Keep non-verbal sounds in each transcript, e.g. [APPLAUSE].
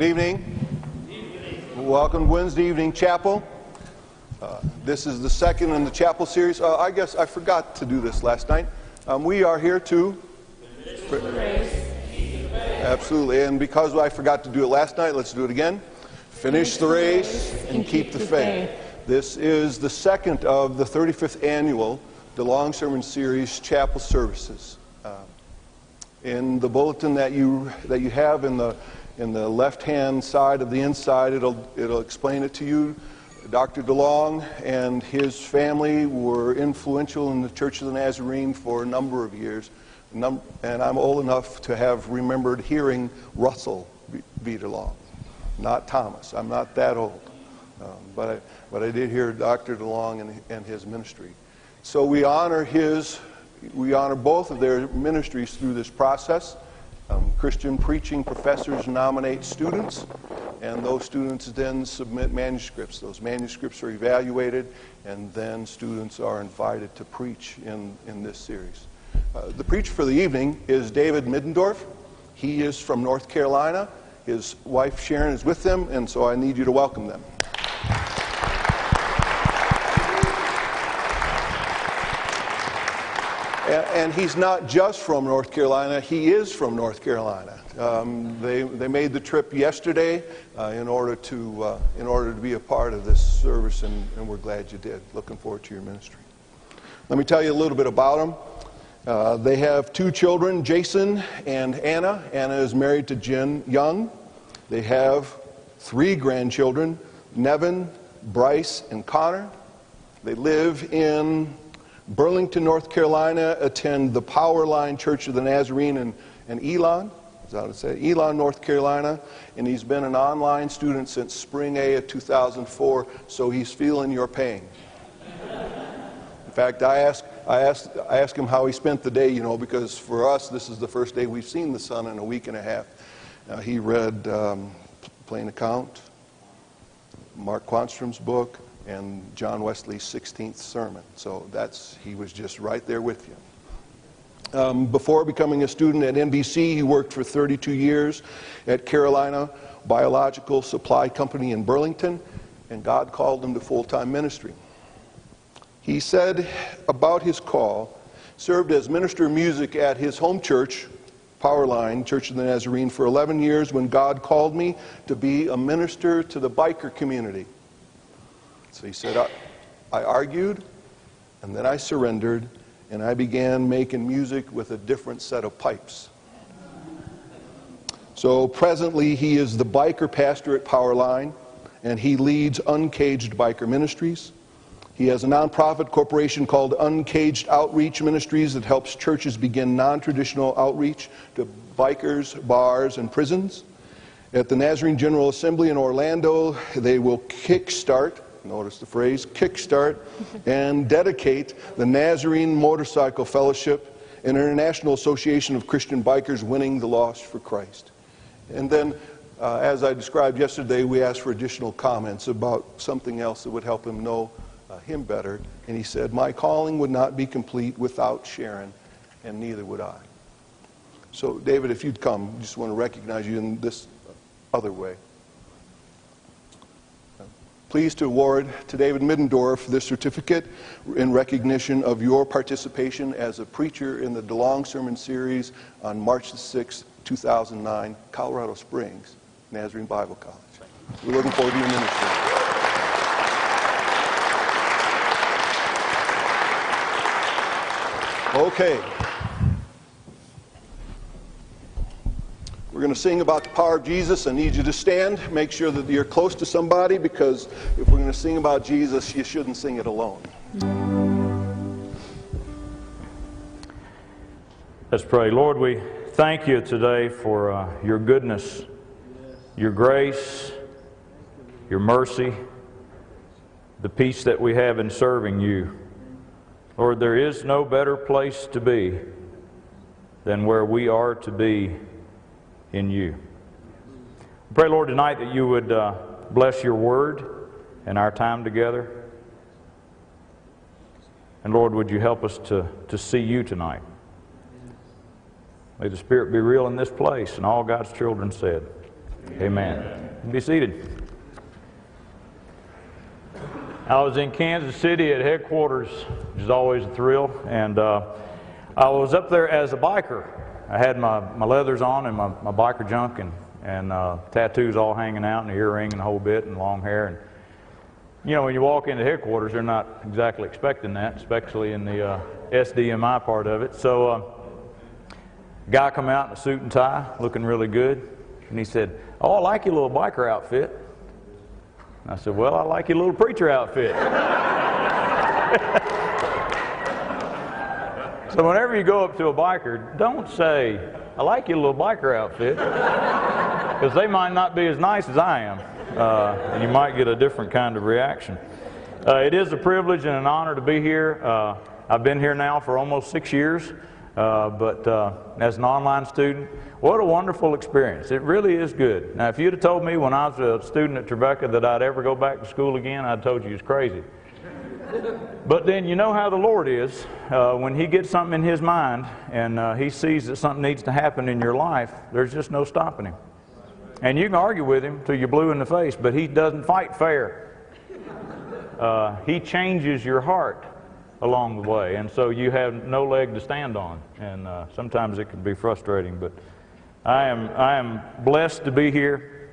Good evening. Welcome to Wednesday evening chapel. Uh, this is the second in the chapel series. Uh, I guess I forgot to do this last night. Um, we are here to. Absolutely. And because I forgot to do it last night, let's do it again. Finish the race and keep the faith. This is the second of the 35th annual DeLong Sermon Series chapel services. Uh, in the bulletin that you, that you have in the, in the left hand side of the inside, it'll, it'll explain it to you. Dr. DeLong and his family were influential in the Church of the Nazarene for a number of years. Num- and I'm old enough to have remembered hearing Russell V. DeLong, not Thomas. I'm not that old. Um, but, I, but I did hear Dr. DeLong and, and his ministry. So we honor his we honor both of their ministries through this process. Um, Christian preaching professors nominate students, and those students then submit manuscripts. Those manuscripts are evaluated, and then students are invited to preach in, in this series. Uh, the preacher for the evening is David Middendorf. He is from North Carolina. His wife Sharon is with them, and so I need you to welcome them. And he's not just from North Carolina, he is from North Carolina. Um, they, they made the trip yesterday uh, in, order to, uh, in order to be a part of this service, and, and, we're glad you did. Looking forward to your ministry. Let me tell you a little bit about them. Uh, they have two children, Jason and Anna. Anna is married to Jen Young. They have three grandchildren, Nevin, Bryce, and Connor. They live in Burlington, North Carolina, attend the Powerline Church of the Nazarene in, in Elon. Is that what it say? Elon, North Carolina. And he's been an online student since spring A of 2004, so he's feeling your pain. In fact, I asked, I, asked, I asked him how he spent the day, you know, because for us, this is the first day we've seen the sun in a week and a half. Uh, he read um, Plain Account, Mark Quanstrom's book, and John Wesley's 16th sermon. So that's, he was just right there with you. Um, before becoming a student at NBC, he worked for 32 years at Carolina Biological Supply Company in Burlington, and God called him to full time ministry. He said about his call, served as minister of music at his home church, Powerline, Church of the Nazarene, for 11 years when God called me to be a minister to the biker community. So he said, I, I argued, and then I surrendered, and I began making music with a different set of pipes. So presently, he is the biker pastor at Powerline, and he leads Uncaged Biker Ministries. He has a nonprofit corporation called Uncaged Outreach Ministries that helps churches begin non traditional outreach to bikers, bars, and prisons. At the Nazarene General Assembly in Orlando, they will kickstart notice the phrase, kickstart and dedicate the Nazarene Motorcycle Fellowship, an international association of Christian bikers winning the lost for Christ. And then, uh, as I described yesterday, we asked for additional comments about something else that would help him know uh, him better. And he said, My calling would not be complete without Sharon, and neither would I. So, David, if you'd come, just want to recognize you in this other way pleased to award to David Middendorf this certificate in recognition of your participation as a preacher in the DeLong Sermon Series on March the 6th, 2009, Colorado Springs, Nazarene Bible College. We're looking forward to your ministry. Okay. We're going to sing about the power of Jesus. I need you to stand. Make sure that you're close to somebody because if we're going to sing about Jesus, you shouldn't sing it alone. Let's pray. Lord, we thank you today for uh, your goodness, your grace, your mercy, the peace that we have in serving you. Lord, there is no better place to be than where we are to be in you. pray, Lord, tonight that you would uh, bless your word and our time together. And Lord, would you help us to, to see you tonight? May the Spirit be real in this place. And all God's children said, Amen. Be seated. I was in Kansas City at headquarters, which is always a thrill, and uh, I was up there as a biker. I had my, my leathers on and my, my biker junk and, and uh, tattoos all hanging out and the earring and the whole bit and long hair. And you know, when you walk into headquarters, they're not exactly expecting that, especially in the uh, SDMI part of it. So, uh, guy come out in a suit and tie, looking really good, and he said, "Oh, I like your little biker outfit." And I said, "Well, I like your little preacher outfit." [LAUGHS] so, whenever you go up to a biker, don't say, "I like your little biker outfit," [LAUGHS] because they might not be as nice as I am uh, and you might get a different kind of reaction. Uh, it is a privilege and an honor to be here. Uh, I've been here now for almost six years, uh, but uh, as an online student, what a wonderful experience. It really is good. Now, if you'd have told me when I was a student at Trevecca that I'd ever go back to school again, I'd told you it's crazy. But then you know how the Lord is. Uh, when He gets something in His mind and He sees that something needs to happen in your life, there's just no stopping Him. And you can argue with him till you're blue in the face, but he doesn't fight fair. Uh, he changes your heart along the way, and so you have no leg to stand on. And uh, sometimes it can be frustrating, but I am, I am blessed to be here,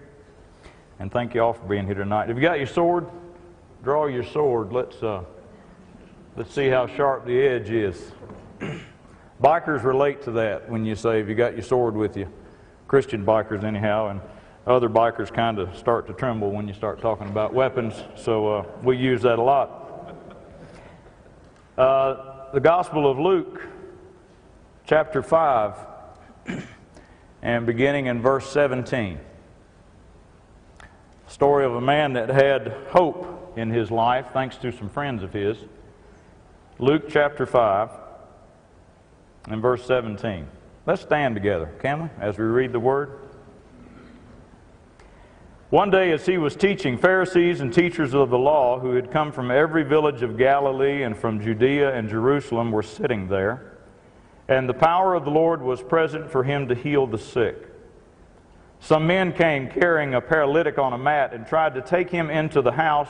and thank you all for being here tonight. Have you got your sword? Draw your sword. Let's, uh, let's see how sharp the edge is. [CLEARS THROAT] Bikers relate to that when you say, Have you got your sword with you? Christian bikers, anyhow. and other bikers kind of start to tremble when you start talking about weapons, so uh, we use that a lot. Uh, the Gospel of Luke, chapter 5, [CLEARS THROAT] and beginning in verse 17. Story of a man that had hope in his life thanks to some friends of his. Luke chapter 5 and verse 17. Let's stand together, can we, as we read the word? One day, as he was teaching, Pharisees and teachers of the law who had come from every village of Galilee and from Judea and Jerusalem were sitting there, and the power of the Lord was present for him to heal the sick. Some men came carrying a paralytic on a mat and tried to take him into the house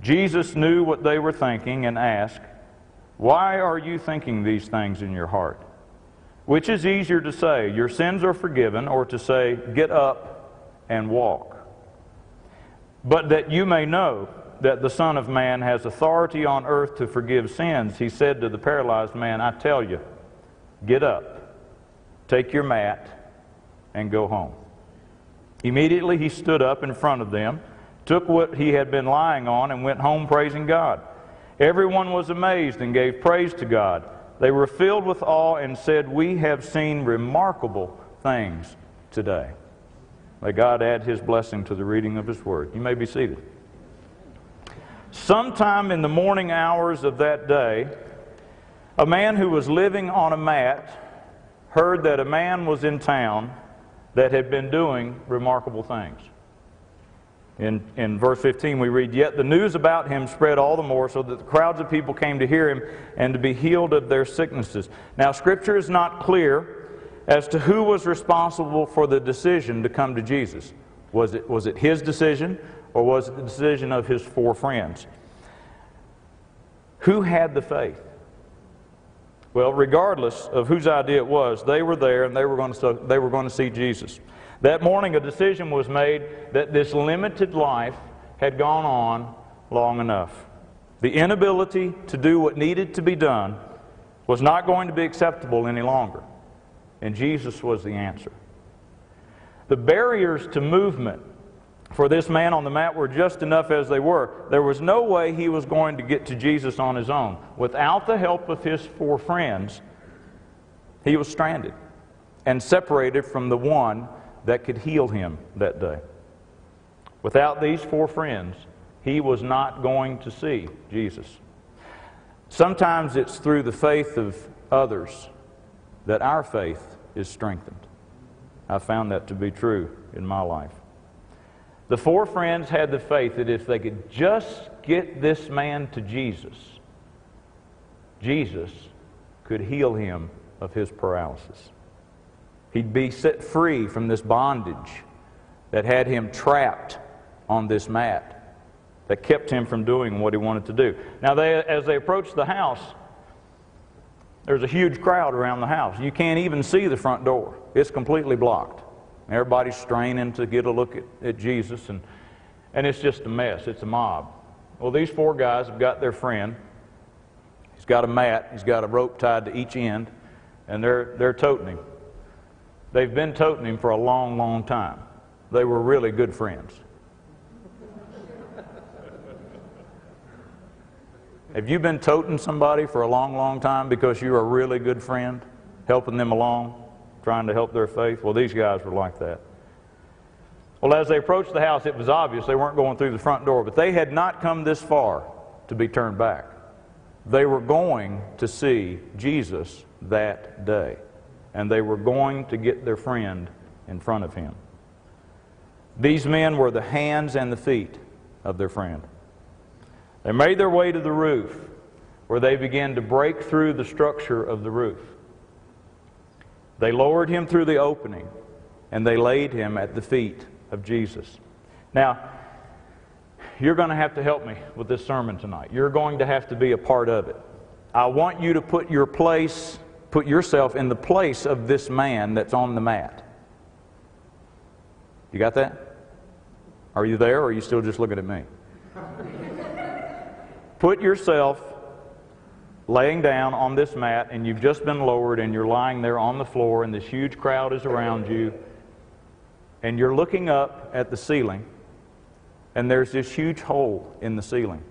Jesus knew what they were thinking and asked, Why are you thinking these things in your heart? Which is easier to say, Your sins are forgiven, or to say, Get up and walk? But that you may know that the Son of Man has authority on earth to forgive sins, he said to the paralyzed man, I tell you, get up, take your mat, and go home. Immediately he stood up in front of them, took what he had been lying on, and went home praising God. Everyone was amazed and gave praise to God. They were filled with awe and said, We have seen remarkable things today. May God add his blessing to the reading of his word. You may be seated. Sometime in the morning hours of that day, a man who was living on a mat heard that a man was in town that had been doing remarkable things. In, in verse 15, we read, Yet the news about him spread all the more, so that the crowds of people came to hear him and to be healed of their sicknesses. Now, Scripture is not clear as to who was responsible for the decision to come to Jesus. Was it, was it his decision or was it the decision of his four friends? Who had the faith? Well, regardless of whose idea it was, they were there and they were going to, they were going to see Jesus. That morning, a decision was made that this limited life had gone on long enough. The inability to do what needed to be done was not going to be acceptable any longer. And Jesus was the answer. The barriers to movement for this man on the mat were just enough as they were. There was no way he was going to get to Jesus on his own. Without the help of his four friends, he was stranded and separated from the one that could heal him that day. Without these four friends, he was not going to see Jesus. Sometimes it's through the faith of others that our faith is strengthened. I found that to be true in my life. The four friends had the faith that if they could just get this man to Jesus, Jesus could heal him of his paralysis. He'd be set free from this bondage that had him trapped on this mat that kept him from doing what he wanted to do. Now, they, as they approached the house, there's a huge crowd around the house. You can't even see the front door, it's completely blocked. Everybody's straining to get a look at, at Jesus, and, and it's just a mess. It's a mob. Well, these four guys have got their friend. He's got a mat, he's got a rope tied to each end, and they're, they're toting him. They've been toting him for a long, long time. They were really good friends. Have you been toting somebody for a long, long time because you're a really good friend, helping them along, trying to help their faith? Well, these guys were like that. Well, as they approached the house, it was obvious they weren't going through the front door, but they had not come this far to be turned back. They were going to see Jesus that day, and they were going to get their friend in front of him. These men were the hands and the feet of their friend. They made their way to the roof where they began to break through the structure of the roof. They lowered him through the opening and they laid him at the feet of Jesus. Now, you're going to have to help me with this sermon tonight. You're going to have to be a part of it. I want you to put your place, put yourself in the place of this man that's on the mat. You got that? Are you there or are you still just looking at me? [LAUGHS] Put yourself laying down on this mat and you've just been lowered and you're lying there on the floor and this huge crowd is around you and you're looking up at the ceiling and there's this huge hole in the ceiling.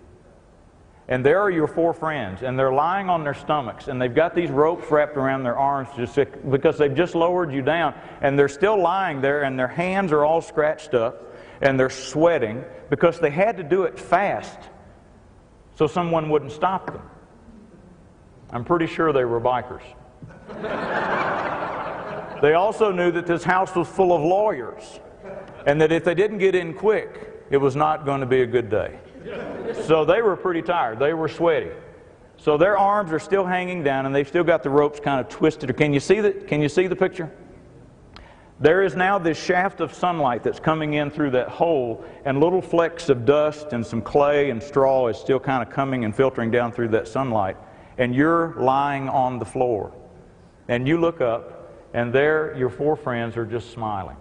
And there are your four friends, and they're lying on their stomachs, and they've got these ropes wrapped around their arms just because they've just lowered you down, and they're still lying there, and their hands are all scratched up, and they're sweating because they had to do it fast so someone wouldn't stop them. I'm pretty sure they were bikers. [LAUGHS] they also knew that this house was full of lawyers and that if they didn't get in quick, it was not going to be a good day. So they were pretty tired. They were sweaty. So their arms are still hanging down and they've still got the ropes kind of twisted. Can you see the, can you see the picture? There is now this shaft of sunlight that's coming in through that hole, and little flecks of dust and some clay and straw is still kind of coming and filtering down through that sunlight. And you're lying on the floor. And you look up, and there your four friends are just smiling,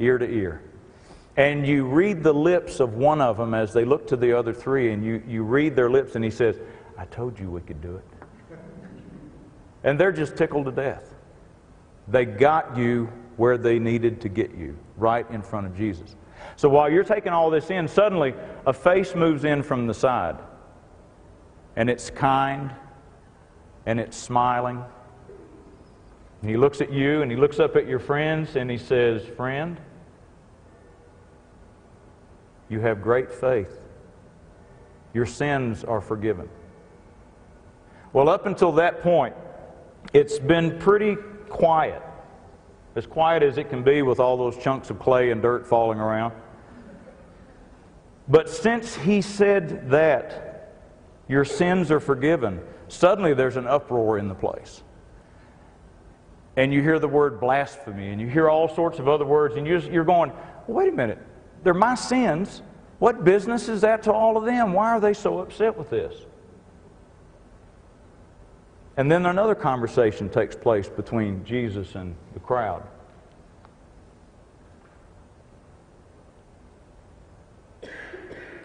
ear to ear. And you read the lips of one of them as they look to the other three, and you, you read their lips, and he says, I told you we could do it. And they're just tickled to death. They got you where they needed to get you, right in front of Jesus. So while you're taking all this in, suddenly a face moves in from the side. And it's kind, and it's smiling. And he looks at you, and he looks up at your friends, and he says, Friend, you have great faith. Your sins are forgiven. Well, up until that point, it's been pretty quiet as quiet as it can be with all those chunks of clay and dirt falling around. But since he said that, your sins are forgiven, suddenly there's an uproar in the place. And you hear the word blasphemy, and you hear all sorts of other words, and you're going, wait a minute, they're my sins. What business is that to all of them? Why are they so upset with this? And then another conversation takes place between Jesus and the crowd.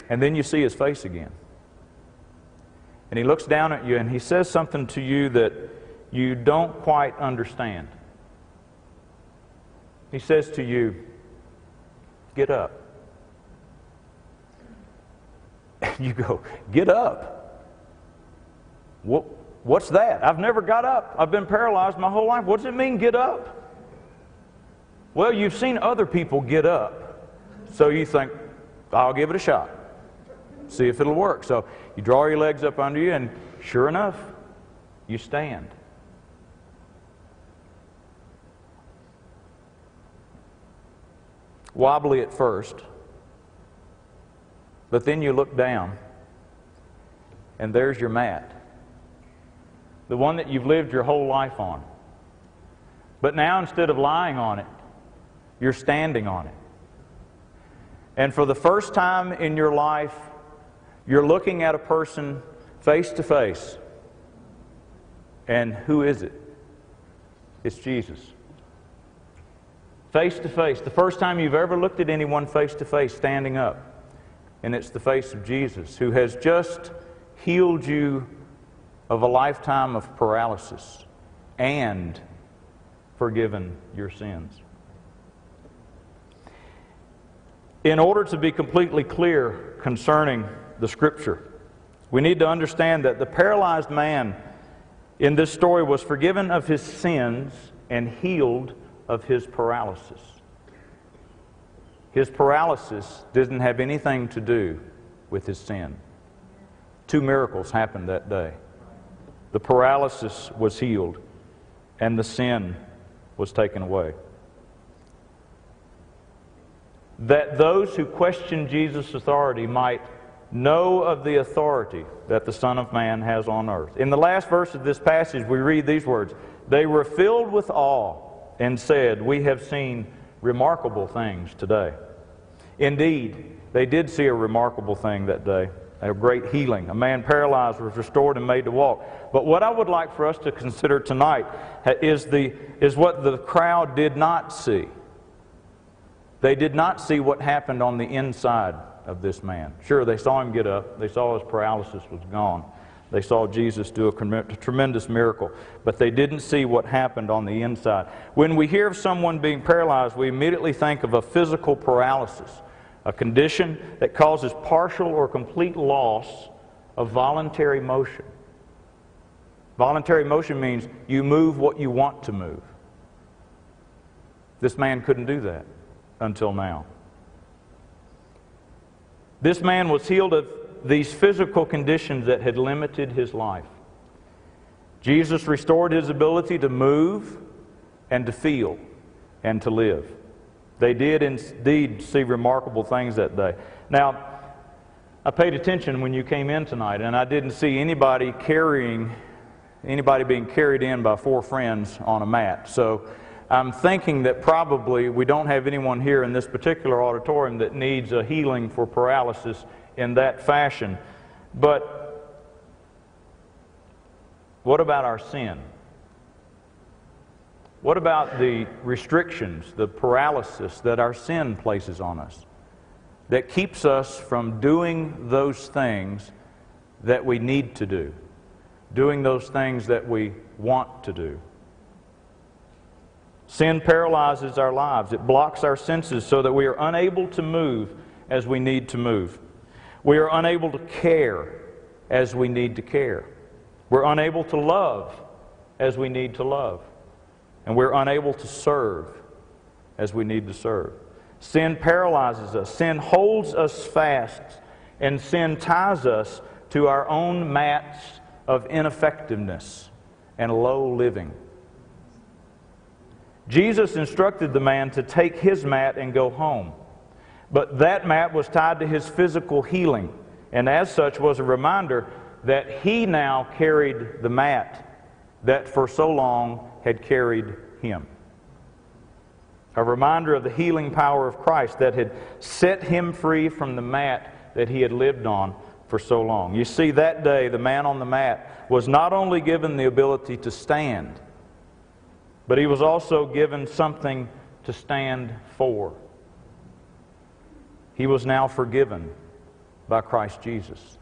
And then you see his face again. And he looks down at you and he says something to you that you don't quite understand. He says to you, Get up. [LAUGHS] You go, Get up. What? What's that? I've never got up. I've been paralyzed my whole life. What does it mean, get up? Well, you've seen other people get up. So you think, I'll give it a shot. See if it'll work. So you draw your legs up under you, and sure enough, you stand. Wobbly at first, but then you look down, and there's your mat. The one that you've lived your whole life on. But now, instead of lying on it, you're standing on it. And for the first time in your life, you're looking at a person face to face. And who is it? It's Jesus. Face to face. The first time you've ever looked at anyone face to face standing up. And it's the face of Jesus who has just healed you of a lifetime of paralysis and forgiven your sins. In order to be completely clear concerning the Scripture, we need to understand that the paralyzed man in this story was forgiven of his sins and healed of his paralysis. His paralysis didn't have anything to do with his sin. Two miracles happened that day. The paralysis was healed, and the sin was taken away that those who question Jesus' authority might know of the authority that the Son of Man has on earth. In the last verse of this passage, we read these words They were filled with awe and said, We have seen remarkable things today. Indeed, they did see a remarkable thing that day a great healing. A man paralyzed was restored and made to walk. But what I would like for us to consider tonight is, the, is what the crowd did not see. They did not see what happened on the inside of this man. Sure, they saw him get up, they saw his paralysis was gone. They saw Jesus do a tremendous miracle, but they didn't see what happened on the inside. When we hear of someone being paralyzed, we immediately think of a physical paralysis, a condition that causes partial or complete loss of voluntary motion. Voluntary motion means you move what you want to move. This man couldn't do that until now. This man was healed of these physical conditions that had limited his life. Jesus restored his ability to move and to feel and to live. They did indeed see remarkable things that day. Now, I paid attention when you came in tonight, and I didn't see anybody carrying, anybody being carried in by four friends on a mat. So I'm thinking that probably we don't have anyone here in this particular auditorium that needs a healing for paralysis in that fashion. But what about our sin? What about the restrictions, the paralysis that our sin places on us that keeps us from doing those things that we need to do, doing those things that we want to do? Sin paralyzes our lives, it blocks our senses so that we are unable to move as we need to move. We are unable to care as we need to care. We're unable to love as we need to love. And we're unable to serve as we need to serve. Sin paralyzes us, sin holds us fast, and sin ties us to our own mats of ineffectiveness and low living. Jesus instructed the man to take his mat and go home. But that mat was tied to his physical healing, and as such was a reminder that he now carried the mat that for so long had carried him. A reminder of the healing power of Christ that had set him free from the mat that he had lived on for so long. You see, that day, the man on the mat was not only given the ability to stand, but he was also given something to stand for. He was now forgiven by Christ Jesus.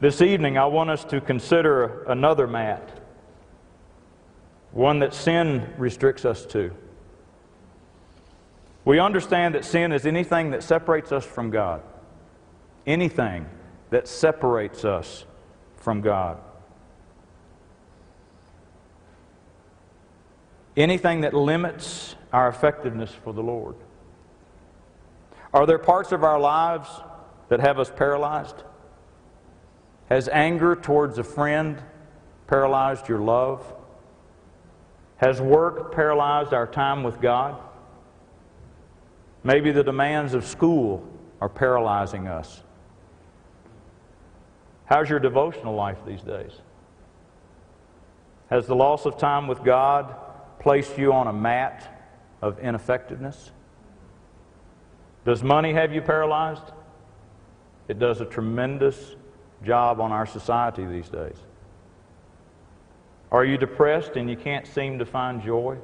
This evening, I want us to consider another mat, one that sin restricts us to. We understand that sin is anything that separates us from God, anything that separates us from God. anything that limits our effectiveness for the Lord. Are there parts of our lives that have us paralyzed? Has anger towards a friend paralyzed your love? Has work paralyzed our time with God? Maybe the demands of school are paralyzing us. How's your devotional life these days? Has the loss of time with God placed you on a mat of ineffectiveness? Does money have you paralyzed? It does a tremendous job on our society these days. Are you depressed and you can't seem to find joy?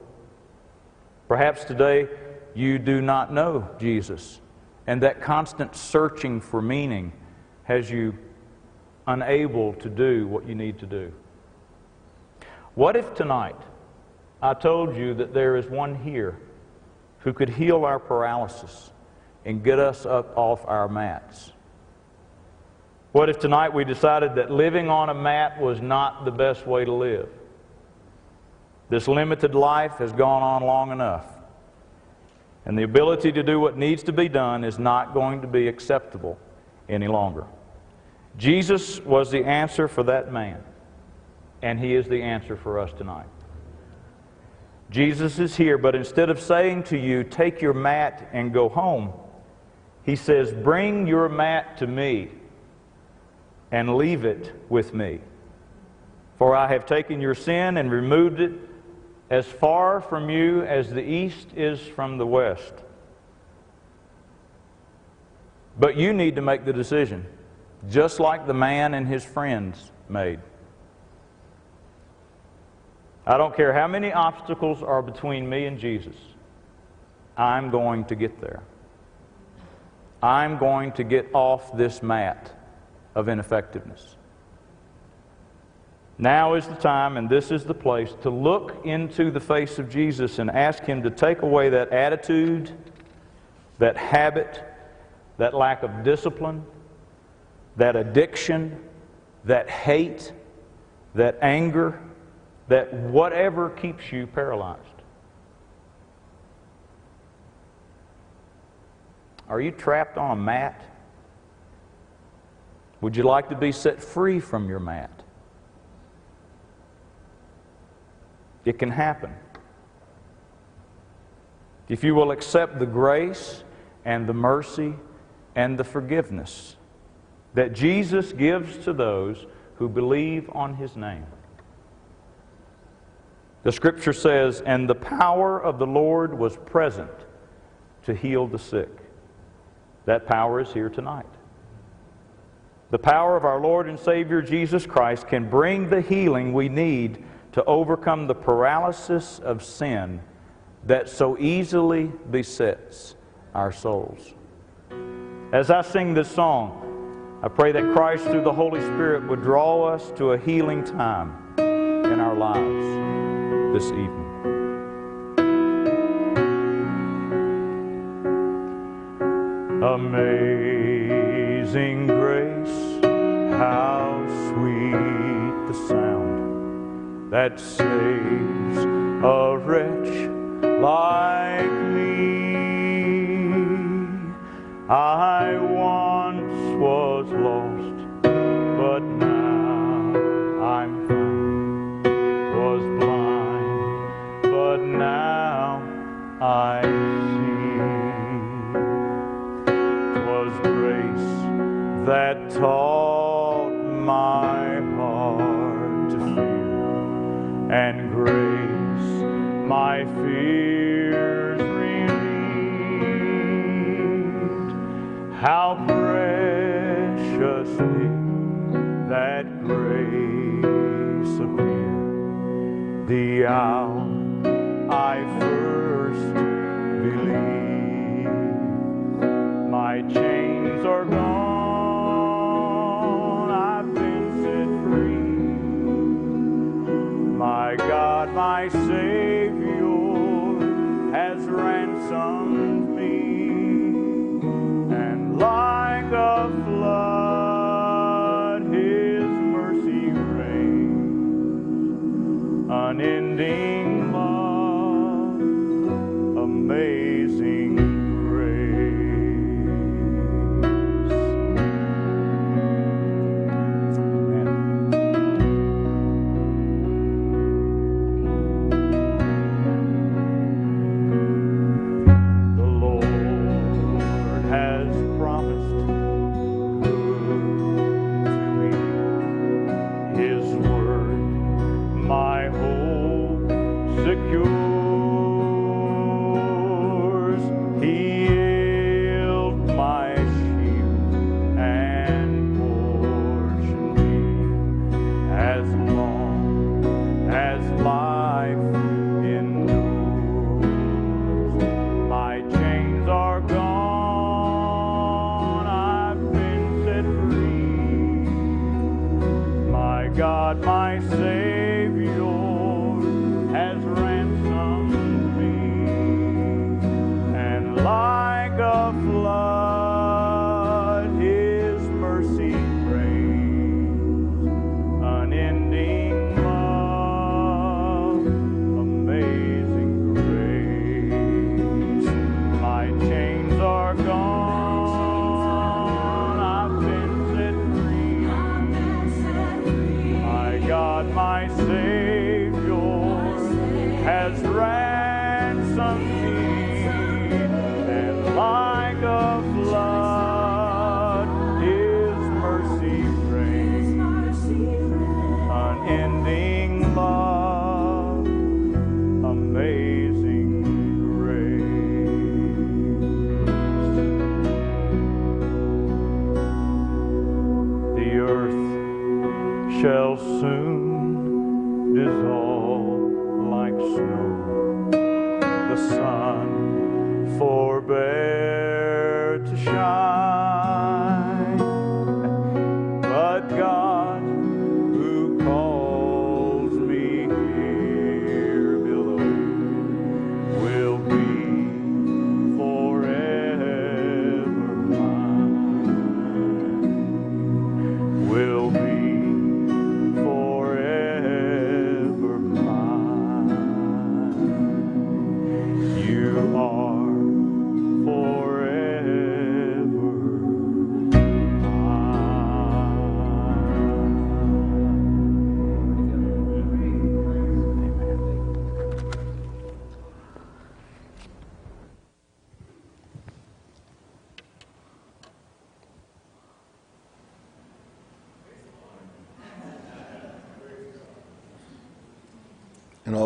Perhaps today you do not know Jesus, and that constant searching for meaning has you unable to do what you need to do. What if tonight I told you that there is one here who could heal our paralysis and get us up off our mats? What if tonight we decided that living on a mat was not the best way to live? This limited life has gone on long enough. And the ability to do what needs to be done is not going to be acceptable any longer. Jesus was the answer for that man, and he is the answer for us tonight. Jesus is here, but instead of saying to you, take your mat and go home, he says, bring your mat to me and leave it with me. For I have taken your sin and removed it as far from you as the east is from the west. But you need to make the decision, just like the man and his friends made. I don't care how many obstacles are between me and Jesus, I'm going to get there. I'm going to get off this mat of ineffectiveness. Now is the time, and this is the place, to look into the face of Jesus and ask Him to take away that attitude, that habit, that lack of discipline, that addiction, that hate, that anger, that whatever keeps you paralyzed. Are you trapped on a mat? Would you like to be set free from your mat? It can happen. If you will accept the grace and the mercy and the forgiveness that Jesus gives to those who believe on his name. The scripture says, And the power of the Lord was present to heal the sick. That power is here tonight. The power of our Lord and Savior Jesus Christ can bring the healing we need to overcome the paralysis of sin that so easily besets our souls. As I sing this song, I pray that Christ, through the Holy Spirit, would draw us to a healing time in our lives this evening. Amazing grace, how sweet the sound that saves a wretch like me. I that taught my heart to fear, and grace my fears relieved. How preciously that grace appeared, the hour I first believed. My chains are gone. Amazing. God, my Savior. soon.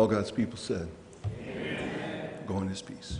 God's people said, Amen. Go in his peace.